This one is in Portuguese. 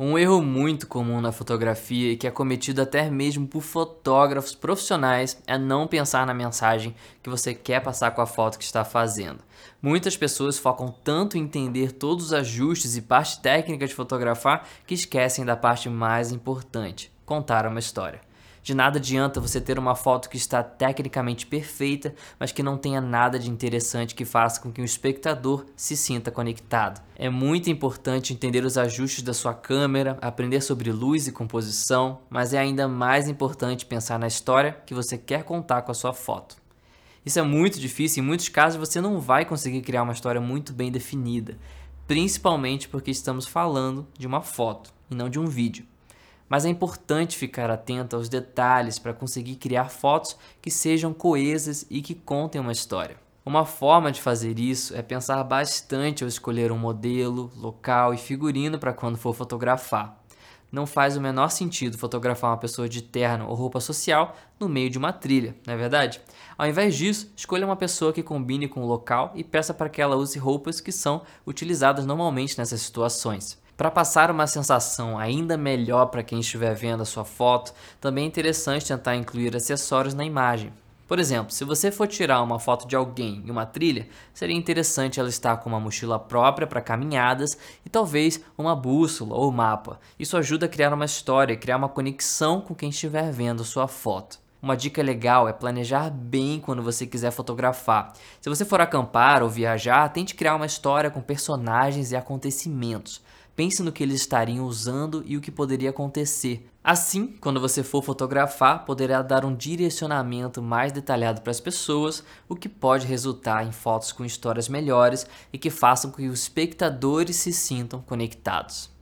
Um erro muito comum na fotografia e que é cometido até mesmo por fotógrafos profissionais é não pensar na mensagem que você quer passar com a foto que está fazendo. Muitas pessoas focam tanto em entender todos os ajustes e parte técnica de fotografar que esquecem da parte mais importante: contar uma história. De nada adianta você ter uma foto que está tecnicamente perfeita, mas que não tenha nada de interessante que faça com que o espectador se sinta conectado. É muito importante entender os ajustes da sua câmera, aprender sobre luz e composição, mas é ainda mais importante pensar na história que você quer contar com a sua foto. Isso é muito difícil, em muitos casos você não vai conseguir criar uma história muito bem definida, principalmente porque estamos falando de uma foto e não de um vídeo mas é importante ficar atento aos detalhes para conseguir criar fotos que sejam coesas e que contem uma história. Uma forma de fazer isso é pensar bastante ao escolher um modelo, local e figurino para quando for fotografar. Não faz o menor sentido fotografar uma pessoa de terno ou roupa social no meio de uma trilha, não é verdade? Ao invés disso, escolha uma pessoa que combine com o local e peça para que ela use roupas que são utilizadas normalmente nessas situações. Para passar uma sensação ainda melhor para quem estiver vendo a sua foto, também é interessante tentar incluir acessórios na imagem. Por exemplo, se você for tirar uma foto de alguém em uma trilha, seria interessante ela estar com uma mochila própria para caminhadas e talvez uma bússola ou mapa. Isso ajuda a criar uma história, criar uma conexão com quem estiver vendo sua foto. Uma dica legal é planejar bem quando você quiser fotografar. Se você for acampar ou viajar, tente criar uma história com personagens e acontecimentos. Pense no que eles estariam usando e o que poderia acontecer. Assim, quando você for fotografar, poderá dar um direcionamento mais detalhado para as pessoas, o que pode resultar em fotos com histórias melhores e que façam com que os espectadores se sintam conectados.